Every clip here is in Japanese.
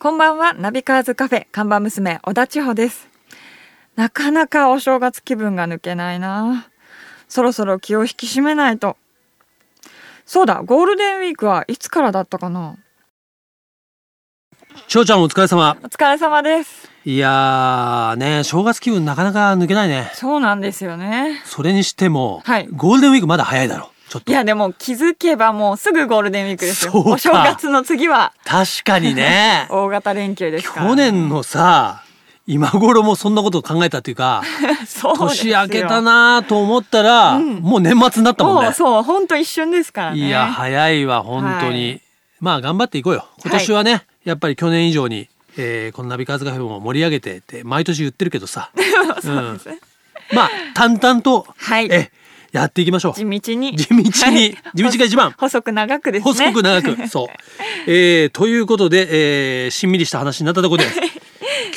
こんばんは、ナビカーズカフェ看板娘小田千穂です。なかなかお正月気分が抜けないな。そろそろ気を引き締めないと。そうだ、ゴールデンウィークはいつからだったかな。しょうちゃんお疲れ様お疲れ様です。いやーね正月気分なかなか抜けないねそうなんですよね。それにしても、はいゴールデンウィークまだ早いだろいやでも気づけばもうすぐゴールデンウィークですよ。お正月の次は。確かにね。大型連休ですから、去年のさ今頃もそんなことを考えたっていうか 年明けたなと思ったら、うん。もう年末になったもんね。そう、本当一瞬ですからね。いや早いわ本当に、はい。まあ頑張っていこうよ。今年はね、やっぱり去年以上に、えーこのナビカーズカフェも盛り上げてって毎年言ってるけどさ。そうですね。まあ淡々と、はい。えやっていきましょう地道に。地道にはい地道が一番細く長くですね。細く長く、そう。えー、ということで、えー、しんみりした話になったところで、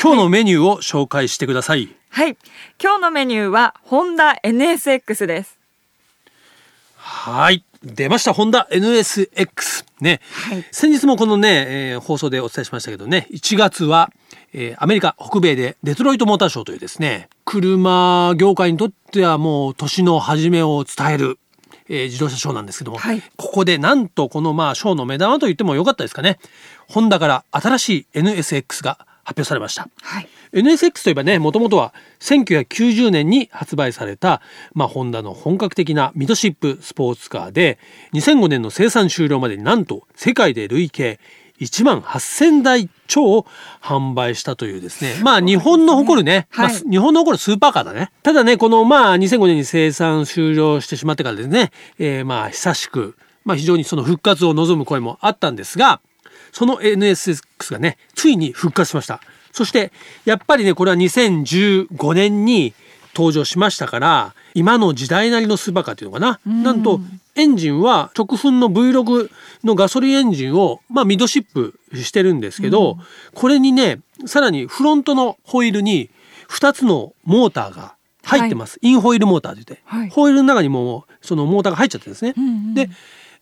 今日のメニューを紹介してください。はい。今日のメニューは、ホンダ NSX です。はい。出ました、ホンダ NSX。ね。はい先日もこのね、えー放送でお伝えしましたけどね、1月は、えーアメリカ北米でデトロイトモーターショーというですね、車業界にとってはもう年の初めを伝える、えー自動車ショーなんですけども、はいここでなんとこのまあショーの目玉と言ってもよかったですかね、ホンダから新しい NSX が発表されました。はい。NSX といえばねもともとは1990年に発売された、まあ、ホンダの本格的なミドシップスポーツカーで2005年の生産終了までになんと世界で累計1万8,000台超を販売したというですね。まあ日本の誇るね、はい。まあ、日本の誇るスーパーカーだね。ただねこのまあ2005年に生産終了してしまってからですね、えーまあ久しく、まあ、非常にその復活を望む声もあったんですがその NSX がね、ついに復活しました。そして、やっぱりね、これは2015年に登場しましたから、今の時代なりのスーパーカーっていうのかな。なんと、エンジンは直噴の V6 のガソリンエンジンを、まあ、ミドシップしてるんですけど、これにね、さらにフロントのホイールに2つのモーターが入ってます。インホイールモーターといって、はい。ホイールの中にもうそのモーターが入っちゃってるんですね。んうんで、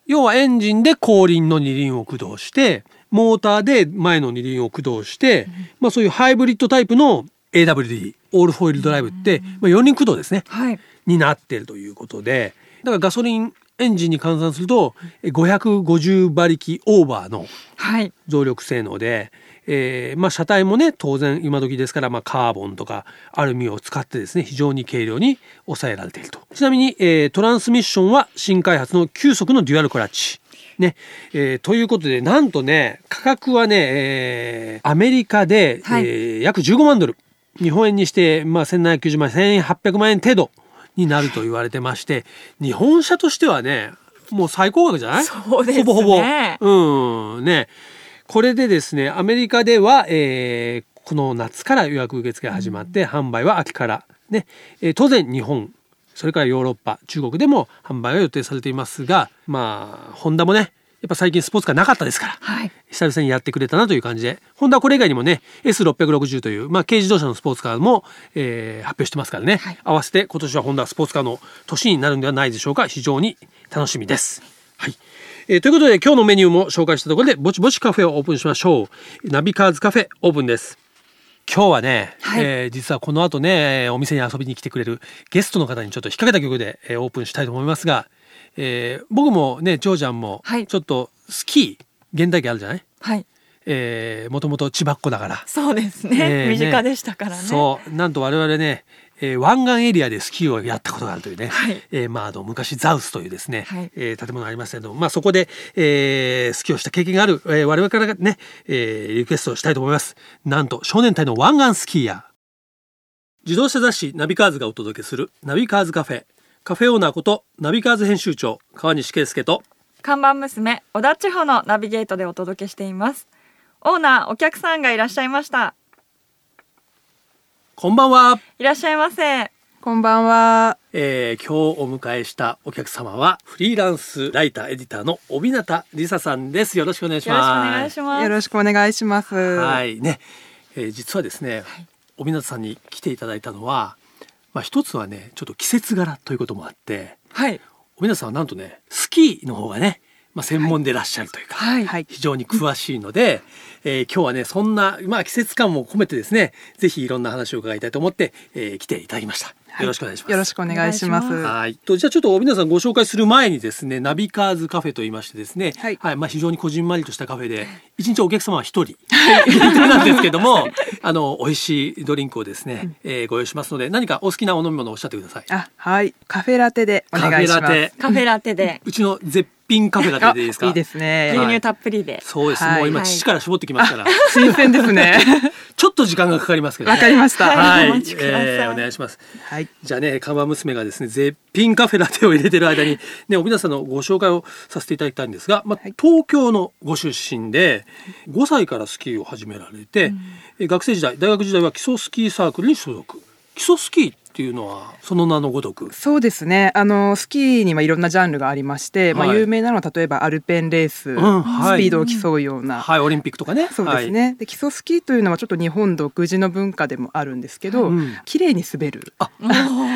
要はエンジンで後輪の二輪を駆動してモーターで前の二輪を駆動して、まあそういうハイブリッドタイプの AWD オールホイールドライブって、まあ、四輪駆動ですね、はい。になっているということで。だからガソリンエンジンに換算するとえ550馬力オーバーのはい。増力性能で、えーまあ、車体もね当然今時ですから、まあ、カーボンとかアルミを使ってですね非常に軽量に抑えられていると。ちなみに、えートランスミッションは新開発の9速のデュアルクラッチ。ね。えーということでなんとね価格はね、えーアメリカで、はい。えー約15万ドル日本円にして、まあ、1790万円1800万円程度になると言われてまして日本車としてはねもう最高額じゃない？そうですね。ほぼほぼ。うん。ね。これでですねアメリカでは、えーこの夏から予約受付が始まって、販売は秋から。ね、えー当然日本それからヨーロッパ中国でも販売が予定されていますがまあホンダもねやっぱ最近スポーツカーなかったですからはい。久々にやってくれたなという感じで。ホンダはこれ以外にもね S660 という、まあ、軽自動車のスポーツカーも、えー発表してますからね、はい。合わせて今年はホンダはスポーツカーの年になるんではないでしょうか。非常に楽しみです。はい。えーということで今日のメニューも紹介したところでぼちぼちカフェをオープンしましょう。ナビカーズカフェオープンです。今日はね、はい。えー実はこの後ねえーお店に遊びに来てくれるゲストの方にちょっと引っ掛けた曲で、えーオープンしたいと思いますが、えー僕もね長ちゃんもはい。ちょっとスキー現代劇あるじゃない？はい。えーもともと千葉っ子だから。そうですね。えー身近でしたからね。そう。なんと我々ね、えー湾岸エリアでスキーをやったことがあるというね、はい。えーまあ、あの昔ザウスというですね、はい。えー建物がありましたけど、まあ、そこで、えースキーをした経験がある、えー我々からね、えーリクエストをしたいと思います。なんと少年隊の湾岸スキーヤー。自動車雑誌ナビカーズがお届けするナビカーズカフェカフェオーナーことナビカーズ編集長川西圭介と看板娘小田千穂のナビゲートでお届けしています。オーナーお客さんがいらっしゃいました。こんばんは。いらっしゃいませ。こんばんは。えー今日お迎えしたお客様はフリーランスライターエディターの帯名梨沙さんです。よろしくお願いしよろしくおます願いします。よろしくお願いします。はい。ね、えー実はですね、帯名さんに来ていただいたのはまあ一つはねちょっと季節柄ということもあってはい帯名さんはなんとねスキーの方がね、ままあ、専門でいらっしゃるというか、はいはい。非常に詳しいので、えー今日はねそんな、まあ、季節感も込めてですねぜひいろんな話を伺いたいと思って、えー来ていただきました。よろしくお願いします。よろしくお願いします。はい。とじゃあちょっと皆さんご紹介する前にですね、ナビカーズカフェと言いましてですね、はいまあ非常にこじんまりとしたカフェで、一日お客様は一人なんですけども、あの美味しいドリンクをですね、えーご用意しますので、何かお好きなお飲み物をおっしゃってください。あ、はい。カフェラテでお願いします。カフェラテカフェラテでうちの絶品カフェラあテでいいですか？いいですね。牛乳たっぷりで、そうです。はいもう今はい父から絞ってきますから、新鮮ですね。ちょっと時間がかかりますけど、わかりました。はいはい、お願いします。はい。じゃあね、看板娘がですね、絶品カフェラテを入れてる間に、ね、お皆さんのご紹介をさせていただきたいんですが、まあはい東京のご出身で、5歳からスキーを始められて、え学生時代、大学時代は基礎スキーサークルに所属。基礎スキーっていうのは、その名のごとく？そうですね。あのスキーにはいろんなジャンルがありまして、まはいあ有名なのは例えばアルペンレース、んはいスピードを競うような。はい、オリンピックとかね。そうですね、で基礎スキーというのはちょっと日本独自の文化でもあるんですけど、うん綺麗に滑るは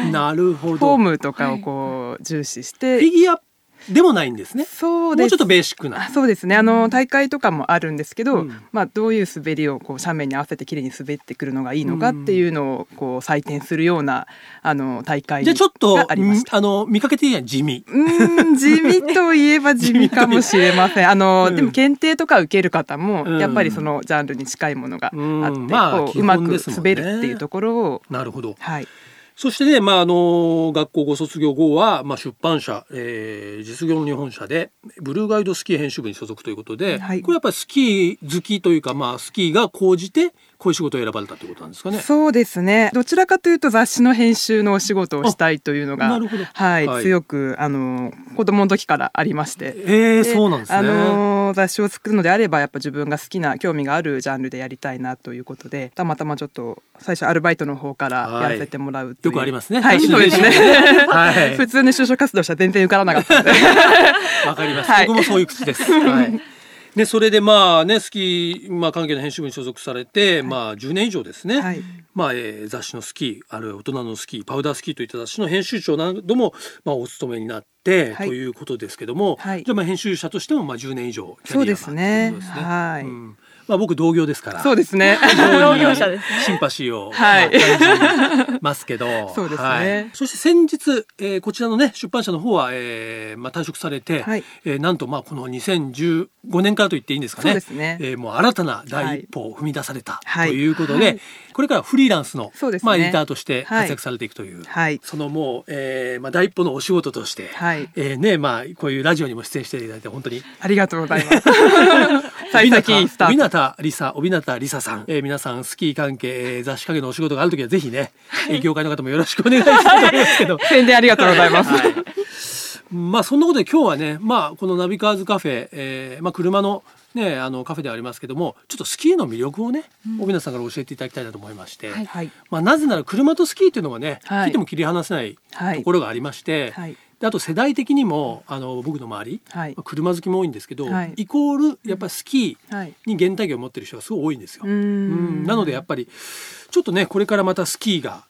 い。なるほど。フォームとかをこう重視して、フィギュアでもないんですね。そうですもうちょっとベーシックなあ。そうですねあの大会とかもあるんですけど、うんまあ、どういう滑りをこう斜面に合わせて綺麗に滑ってくるのがいいのかっていうのをこう採点するようなあの大会じゃあちょっと、があの、見かけていいやん地味。うーん地味といえば地味かもしれません。あの、うんでも検定とか受ける方も、うんやっぱりそのジャンルに近いものがあって、うんまあううまく滑るっていうところを、なるほど。はい、そしてね、まあ、あの学校ご卒業後は、まあ、出版社、えー実業の日本社でブルーガイドスキー編集部に所属ということで、はい。これやっぱりスキー好きというか、まあ、スキーが高じてこういう仕事を選ばれたということなんですかね。そうですね。どちらかというと雑誌の編集のお仕事をしたいというのが、はい、はい強くあの子供の時からありまして。えー、そうなんですね。あの雑誌を作るのであればやっぱ自分が好きな興味があるジャンルでやりたいなということでたまたまちょっと最初アルバイトの方からやらせてもらうというよくありますね。はいそうですね はい。普通に就職活動したら全然受からなかった わかります、はい僕もそういう口です。はい。でそれでまあねスキー、まあ、関係の編集部に所属されて、まあ10年以上ですね、はい。まあえー雑誌のスキーあるいは大人のスキーパウダースキーといった雑誌の編集長なども、まあ、お勤めになって、はい。ということですけども、はい。じゃあまあ編集者としてもまあ10年以上キャリアがそうですね。はいうんまあ、僕同業ですから。そうですね。同に業者ですね。シンパシーを、はい。まあ感じますけど。そうですね。はい。そして先日、えーこちらのね出版社の方は、えーまあ、退職されて、はい。えーなんとまあこの2015年からと言っていいんですかね。そうですね。えーもう新たな第一歩を踏み出されたはい。ということで、はいこれからフリーランスの、ね。まあ、エディターとして活躍されていくという、はい。そのもう、えーまあ、第一歩のお仕事として、はい。えーねまあ、こういうラジオにも出演していただいて本当にありがとうございます。幸先いいスタ帯ート。帯名りささん、えー皆さんスキー関係、えー雑誌関係のお仕事があるときはぜひね、えー業界の方もよろしくお願いしたいと思いますけど。宣伝ありがとうございます、まあそんなことで今日はね、まあこのナビカーズカフェ、えーまあ車のね、あのカフェではありますけども、ちょっとスキーの魅力をね、帯名さんから教えていただきたいなと思いまして、はい。はい。まあなぜなら車とスキーっていうのはね、はい。聞いても切り離せないはい。ところがありまして、はい。であと世代的にもあの僕の周り、はい。まあ車好きも多いんですけど、はい。イコールやっぱりスキーはい。に原体験を持ってる人がすごい多いんですよ。うん。なのでやっぱりちょっとねこれからまたスキーが、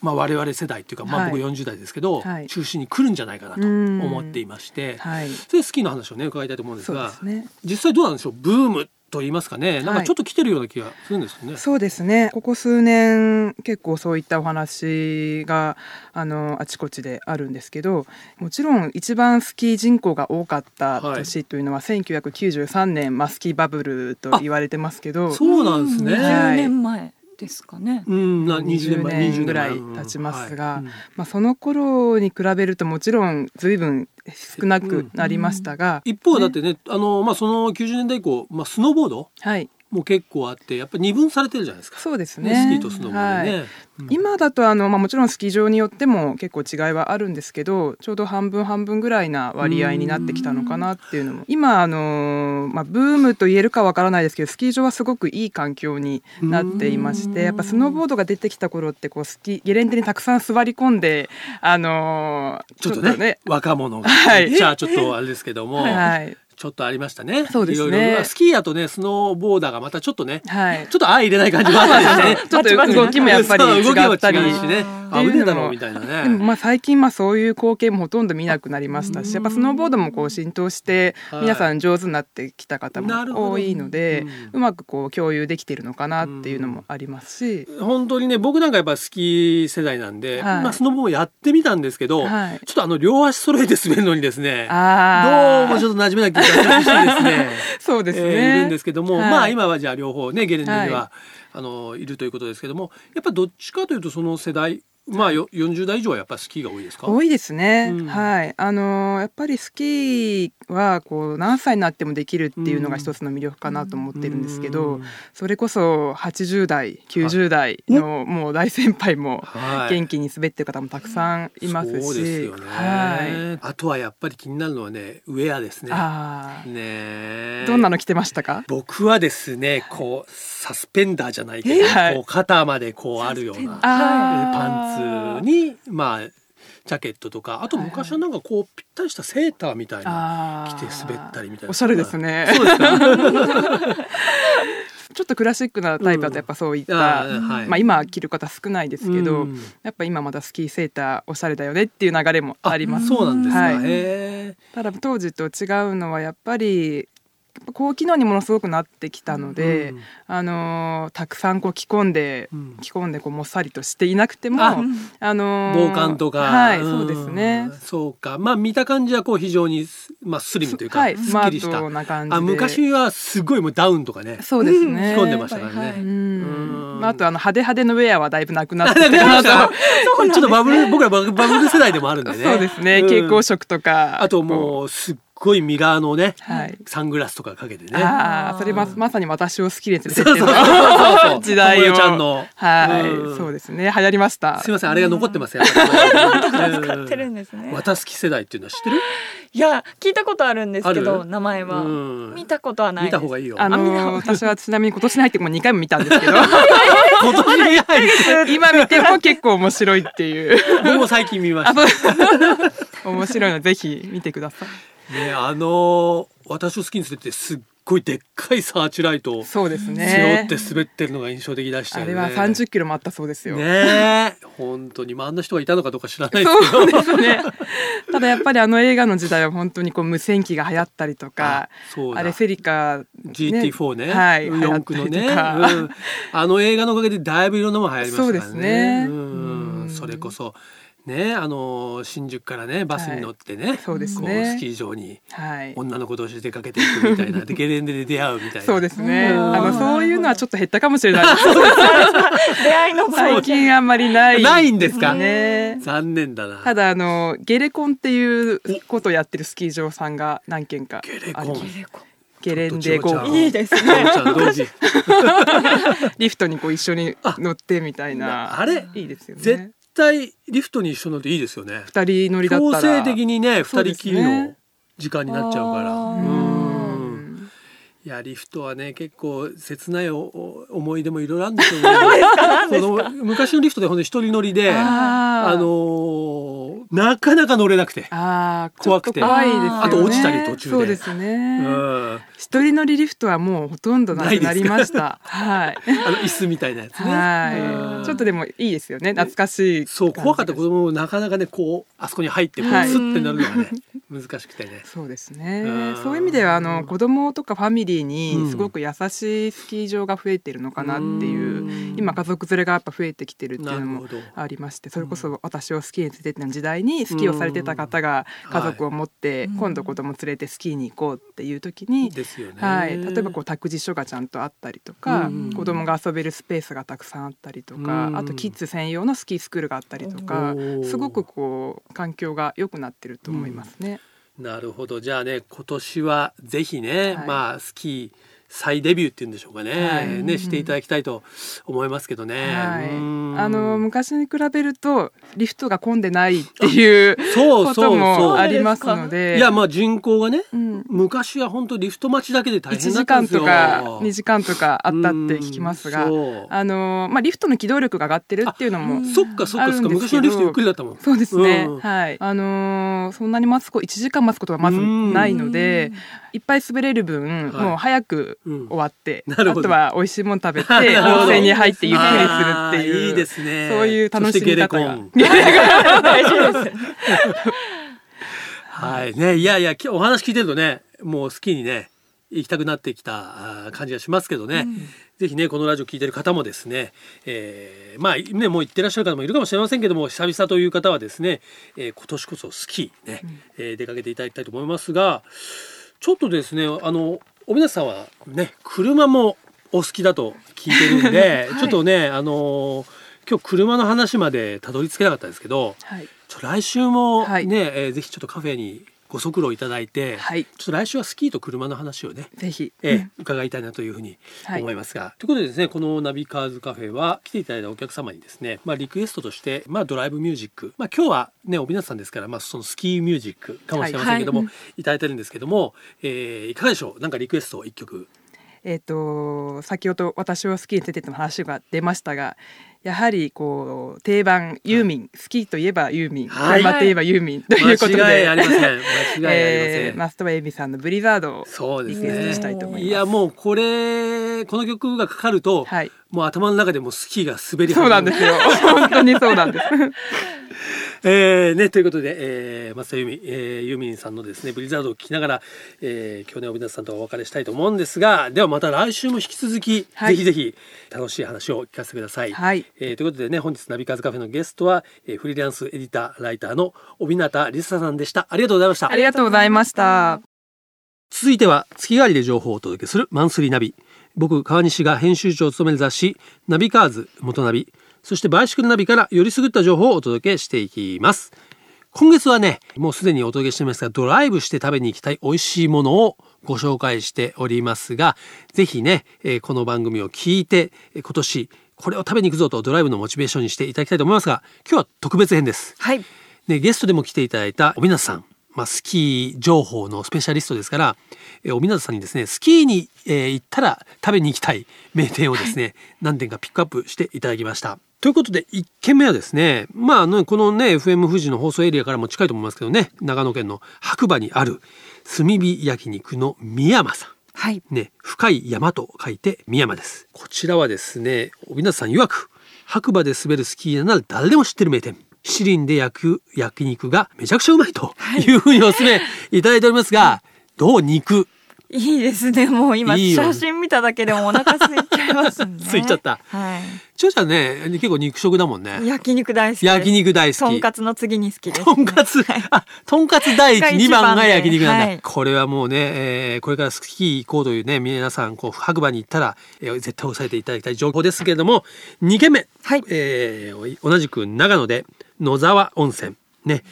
まあ、我々世代っていうか、まあ、はい。僕40代ですけど、はい。中心に来るんじゃないかなと思っていまして、はい。でスキーの話をね伺いたいと思うんですがですね。実際どうなんでしょう？ブームと言いますかね。なんかはいちょっと来てるような気がするんですよね。そうですね。ここ数年結構そういったお話があのあちこちであるんですけどもちろん一番スキー人口が多かった年というのは、1993年マスキーバブルと言われてますけど。そうなんですね。はい。20年前ですかね。うん、な20 20年前年ぐらい20経ちますが、はい。うん。まあ、その頃に比べるともちろん随分少なくなりましたが、一方だってねあの、まあ、その90年代以降、まあ、スノーボード？はいも結構あってやっぱり二分されてるじゃないですか。そうですね。ねスキーとスノーボでね。はい。うん。今だとあの、まあ、もちろんスキー場によっても結構違いはあるんですけどちょうど半分半分ぐらいな割合になってきたのかなっていうのも。今あの、まあ、ブームと言えるかわからないですけどスキー場はすごくいい環境になっていましてやっぱスノーボードが出てきた頃ってこうスキーゲレンデにたくさん座り込んであのちょっとね。若者が、はい。じゃあちょっとあれですけども、はいちょっとありましたね。そうですね。スキーヤとねスノーボーダーがまたちょっとね、はい。ちょっと相入れない感じもあったりね。ちょっと動きもやっぱり違ったりしね。危ねえだろうみたいなでもね。まあ最近まあそういう光景もほとんど見なくなりましたしやっぱスノーボードもこう浸透してはい。皆さん上手になってきた方も多いのでうまくこう共有できてるのかなっていうのもありますし、本当にね僕なんかやっぱスキー世代なんで、はい。まあスノボもやってみたんですけど、はい。ちょっとあの両足揃えて滑るのにですねどうもちょっと馴染めないっていですね。そうですね、えーいるんですけども、はい。まあ今はじゃあ両方ねゲレンデには、はあのいるということですけどもやっぱどっちかというとその世代まあよ40代以上はやっぱスキーが多いですか？多いですね、うん。はい。あのーやっぱりスキーはこう何歳になってもできるっていうのが一つの魅力かなと思ってるんですけど、うんそれこそ80代90代のもう大先輩もはい。元気に滑ってる方もたくさんいますし、そうですよね、はい、あとはやっぱり気になるのはねウェアですね。あね。えーどんなの着てましたか？僕はですねこうサスペンダーじゃないけど、はい。こう肩までこうあるようなあパンツにまあジャケットとかあと昔はなんかこうぴったりしたセーターみたいな着て滑ったりみたいな。おしゃれですね。そうですか ちょっとクラシックなタイプだとやっぱそういった、うんあーはい。まあ、今着る方少ないですけど、うん。やっぱ今まだスキーセーターおしゃれだよねっていう流れもあります。そうなんですか、はい。ただ当時と違うのはやっぱり高機能にものすごくなってきたので、うん。あのーたくさんこう着込んで、うん。着込んでこうもっさりとしていなくてもああのー防寒とか、はい、ん。そうですね。そうか。まあ見た感じはこう非常にス,、まあ、スリムというか、はいすっきりした。トな感じで。あ昔はすごいもうダウンとかね。そうですね。着込んでましたからね、はいはい。うん。あ、あとあの派手派手のウェアはだいぶなくなってあきたなと。ちょっとバブル僕らバブル世代でもあるんでね。そうですね、ん。蛍光色とかあともうすっごいミラーのね、はい。サングラスとかかけてね。ああそれままさに私を好きですそうそうそうそう。時代を。ちゃんの。はい、うん。そうですね。流行りました。すみませんあれが残ってますよ使ってるん。ですね渡すき世代っていうのは知ってる？いや聞いたことあるんですけど名前は。うん。見たことはない見た方がいいよ。あのー私はちなみに今年に入ってもう2回も見たんですけど。今年に入って今見ても結構面白いっていう。僕も最近見ましあた 面白いのでぜひ見てくださいねあのー私を好きにするってすっごいでっかいサーチライトを背そうです負ねって滑ってるのが印象的でしたよね。あれは30キロもあったそうですよ、ねえ本当にまああんな人がいたのかどうか知らないですけど。そうですね。ただやっぱりあの映画の時代は本当にこう無線機が流行ったりとかあれセリカ、GT4 ね。はい四駆のね、うん。あの映画のおかげでだいぶいろんなもの流行りましたからね。そうですね。うん。うん。それこそねあの新宿からねバスに乗ってね、そうですこうねスキー場にはい。女の子同士で出かけていくみたいなでゲレンデで出会うみたいな。そうですね。うん。あのそういうのはちょっと減ったかもしれない。です出会いの場最近あんまりないないんですか？ね。残念だな。ただあのゲレコンっていうことをやってるスキー場さんが何軒かゲレコン。ありますゲレコゲレンデゴーいいですね。リフトにこう一緒に乗ってみたいな。あれ？いいですよね。絶対リフトに一緒のっていいですよね。二人乗りだったら。強制的にね二人きりの時間になっちゃうから。ううん。んいやリフトはね結構切ない思い出もいろいろあるんですよね。この昔のリフトでほんと一人乗りであのーなかなか乗れなくて。怖くて。あと落ちたり途中で。そうですうね一人乗りリフトはもうほとんどなくなりました。はい。の椅子みたいなやつね。ちょっとでもいいですよね。懐かしいそう怖かった子供もなかなかねこうあそこに入ってこうはい。スッてなるのがね 難しくてね。そうですね。うん。そういう意味ではあの子供とかファミリーうん。にすごく優しいスキー場が増えてるのかなっていううん今家族連れがやっぱ増えてきてるっていうのも。ありましてそれこそ私をスキーに連れてった時代にスキーをされてた方が家族を持ってうん。今度子供連れてスキーに行こうっていう時にですよね。はい、例えばこう託児所がちゃんとあったりとか、うん。子供が遊べるスペースがたくさんあったりとか、うん。あとキッズ専用のスキースクールがあったりとかすごくこう環境が良くなってると思いますね。なるほど。じゃあね今年はぜひね、はい。まあスキー再デビューっていうんでしょうかね,、はい。ねしていただきたいと思いますけどね。はい、うん。あの昔に比べるとリフトが混んでないっていうこそうそうともそありますので。ういやまあ人口がねうん、昔は本当リフト待ちだけで大1変だ時間ったんですよ。とか2時間とかあったって聞きますがあの、まあ、リフトの機動力が上がってるっていうのもそっかそっかそっか。昔のリフトゆっくりだったもん。そうですね、うん。はい。あのーそんなに待つこ1時間待つことはまずないのでいっぱい滑れる分、はい。もう早くうん終わって、なるほど。あとは美味しいもの食べて 温泉に入ってゆっくりするっていう。いいですね。そういう楽しみ方が。はい。ねいやいやきお話聞いてるとねもうスキーにね行きたくなってきた感じがしますけどね、ぜひねこのラジオ聞いてる方もですね、えーまあねもう行ってらっしゃる方もいるかもしれませんけども久々という方はですね、えー今年こそスキーね、えー出かけていただきたいと思いますがちょっとですねあのお皆さんはね車もお好きだと聞いてるんで、はい。ちょっとねあのー今日車の話までたどり着けなかったですけど、はい。ちょ来週もね、はい。えーぜひちょっとカフェにご足労いただいて、はい。ちょっと来週はスキーと車の話をね、ぜひ、えー伺いたいなというふうにはい。思いますが、ということでですねこのナビカーズカフェは来ていただいたお客様にですね、まあ、リクエストとして、まあ、ドライブミュージック、まあ、今日はね帯名さんですから、まあ、そのスキーミュージックかもしれませんけども、はいい、ただいてるんですけども、えーいかがでしょう？なんかリクエストを一曲。えっ、と先ほど私をスキーに連れてっての話が出ましたがやはりこう定番ユーミン、スキーといえばユーミン、はい。車といえばユーミンということで。間違いありません。間違いありません、えー、マストバエビさんのブリザードをそうですリクエストねしたいと思います。いやもうこれこの曲がかかると、はい。もう頭の中でもうスキーが滑りそうなんですよ。本当にそうなんです。えーね、ということで、えー、松田由美、えー、ユーミンさんのですねブリザードを聞きながら、えー、今日ね帯名さんとお別れしたいと思うんですがではまた来週も引き続き、はい。ぜひぜひ楽しい話を聞かせてください。はい。えーということでね本日ナビカーズカフェのゲストは、えー、フリーランスエディターライターの帯名りささんでした。ありがとうございました。ありがとうございました。続いては月替わりで情報をお届けするマンスリーナビ。僕川西が編集長を務める雑誌ナビカーズ元ナビそしてバイシクルナビからよりすぐった情報をお届けしていきます今月はねもうすでにお届けしていますがドライブして食べに行きたい美味しいものをご紹介しておりますがぜひね、えーこの番組を聞いてえー今年これを食べに行くぞとドライブのモチベーションにしていただきたいと思いますが今日は特別編ですはい。ね、ゲストでも来ていただいたおみなさん、まあ、スキー情報のスペシャリストですから、えーおみなさんにですねスキーに、えー行ったら食べに行きたい名店をですね、何点かピックアップしていただきました。ということで1軒目はですねまああのこのね FM 富士の放送エリアからも近いと思いますけどね長野県の白馬にある炭火焼肉の三山さん。はい。ね、深い山と書いて三山です。こちらはですね、帯名さん曰く、白馬で滑るスキーヤーなら誰でも知ってる名店。七輪で焼く焼肉がめちゃくちゃうまいというふうにお勧めいただいておりますが、どう肉いいですね。もう今いいよ写真見ただけでもお腹空いちゃいますね。空いちゃったはちょちゃんね、結構肉食だもんねい。。焼肉大好きです。焼肉大好き。とんかつの次に好きです、とんかつ、あ、とんかつ第一、が二一番で番が焼肉なんだ。はいこれはもうね、えーこれからスキー行こうというね、皆さん、こう、白馬に行ったら、えー絶対押さえていただきたい情報ですけれども、2軒目。はいえー同じく長野で野沢温泉。ね。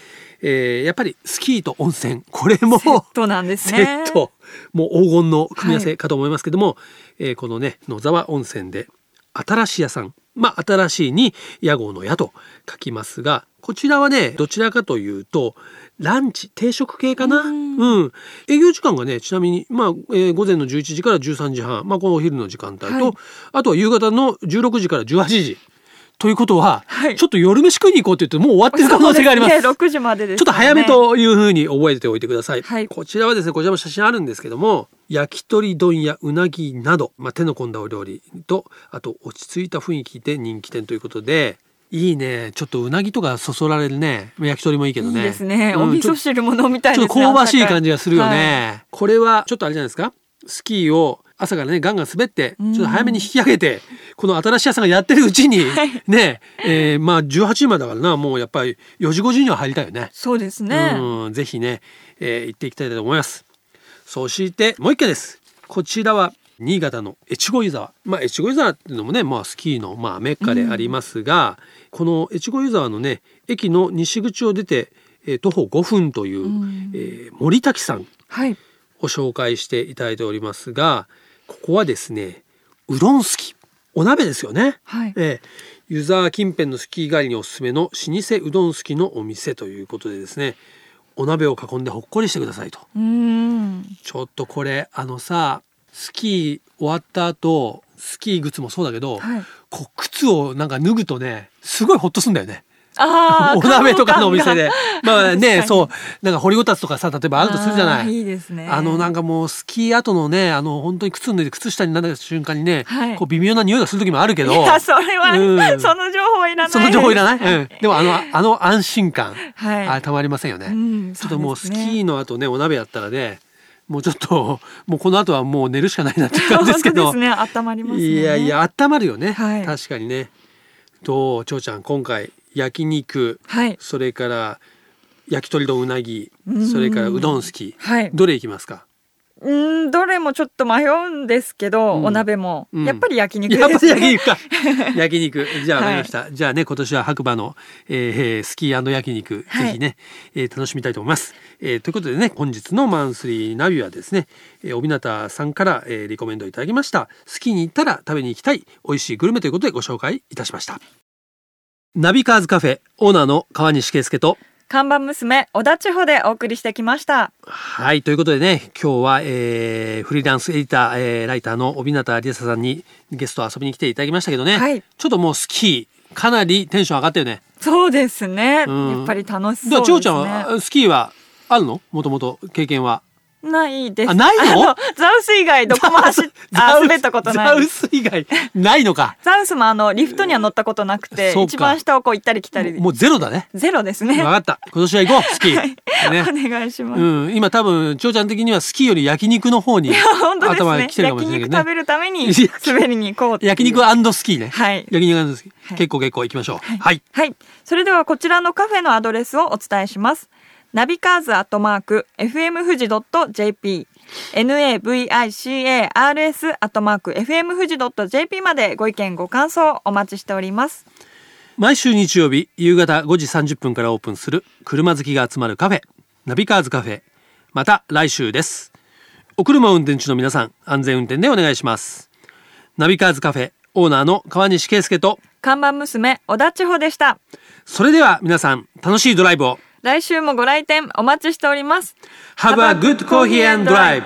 えーやっぱりスキーと温泉、これも、セットなんですね。セットもう黄金の組み合わはいせかと思いますけども、えーこのね野沢温泉で新しい屋さん。まあ新しいに屋号の屋と書きますがこちらはねどちらかというとランチ定食系かな？うん、営業時間がねちなみにまあ、えー午前の11時から13時半。まあこのお昼の時間帯と、はい。あとは夕方の16時から18時ということは、はいちょっと夜飯食いに行こうって言ってもう終わってる可能性があります。すね、6時までです、ちょっと早め。というふうに覚えておいてください。はいこちらはですね、こちらも写真あるんですけども、焼き鳥丼やうなぎなど、まあ、手の込んだお料理と、あと落ち着いた雰囲気で人気店ということで、いいね。ちょっとうなぎとかそそられるね。焼き鳥もいいけどね。いいですね。うんお味噌汁も飲みたいですね。ちょっと香ばしい感じがするよはいね。これはちょっとあれじゃないですか？スキーを朝からねガンガン滑ってちょっと早めに引き上げてこの新しい屋さんがやってるうちにねえーまあ18時までだからなもうやっぱり4時5時には入りたいよね。そうですね。うんぜひね、えー行っていきたいと思います。そしてもう一軒です。こちらは新潟の越後湯沢。まあ越後湯沢っていうのもね、まあスキーのまあメッカでありますが、この越後湯沢のね駅の西口を出て、えー徒歩5分という、えー森滝さんはい。を紹介していただいておりますが、ここはですね、うどんすき。お鍋ですよね。はい。えー湯沢近辺のスキー帰りにおすすめの老舗うどんすきのお店ということでですねお鍋を囲んでほっこりしてくださいとうーん。ちょっとこれあのさスキー終わった後スキー靴もそうだけど、はい。こう靴をなんか脱ぐとねすごいホッとすんだよねあーお鍋とかのお店で。まあねそう。なんか掘りごたつとかさ例えばあるとするじゃない。いいですね。あのなんかもうスキー後のねあの本当に靴脱いで靴下になった瞬間にね、はい。こう微妙な匂いがする時もあるけど。いやそれは、うん。その情報いらない。その情報いらない、うん、でもあのあの安心感、はい。あたまりませんよね、うんちょっともうスキーの後ねお鍋やったらねもうちょっともうこの後はもう寝るしかないなって感じですけど。ね。温まりますね。いやいや温まるよね、はい。確かにね。と長ちゃん今回焼肉はい。それから焼き鳥とうなぎうん。それからうどん好き。はい。どれいきますか？うんどれもちょっと迷うんですけど、うん。お鍋も、うん。やっぱり焼肉やっぱりですね焼肉か。焼肉。じゃあ分かりました、じゃあね今年は白馬の、えースキー焼肉、はい。ぜひね、えー楽しみたいと思います、えーということでね本日のマンスリーナビはですね、えー、帯名さんから、えーリコメンドいただきました。スキーに行ったら食べに行きたい美味しいグルメということでご紹介いたしましたナビカーズカフェオーナーの川西圭介と看板娘小田千穂でお送りしてきました。はいということでね今日は、えーフリーランスエディター、えーライターの帯名理恵さんにゲスト遊びに来ていただきましたけどね、はい。ちょっともうスキーかなりテンション上がったよね。そうですね、うん。やっぱり楽しだそうですね。から千代ちゃんはスキーはあるの？もともと経験はないです。あないの？ザウス以外どこも走っ あ滑ったことない。ザウス以外ないのか。ザウスもあのリフトには乗ったことなくて一番下をこう行ったり来たり。もうゼロだね。ゼロですね。分かった。今年は行こう。スキー、はい。ね。お願いします、うん、今多分千代ちゃん的にはスキーより焼肉の方に頭が来てるかもしれないけどね。焼肉食べるために滑りに行こうう。焼肉スキーね、はい。焼肉スキー、はい。結構結構行きましょう。はい。はい。それではこちらのカフェのアドレスをお伝えします。ナビカーズアットマーク FM 富士 .jp navicars アットマーク FM 富士 .jp までご意見ご感想お待ちしております。毎週日曜日夕方5時30分からオープンする車好きが集まるカフェナビカーズカフェ。また来週です。お車を運転中の皆さん安全運転でお願いします。ナビカーズカフェオーナーの川西圭介と看板娘小田千穂でした。それでは皆さん楽しいドライブを来週もご来店お待ちしております。Have a good coffee and drive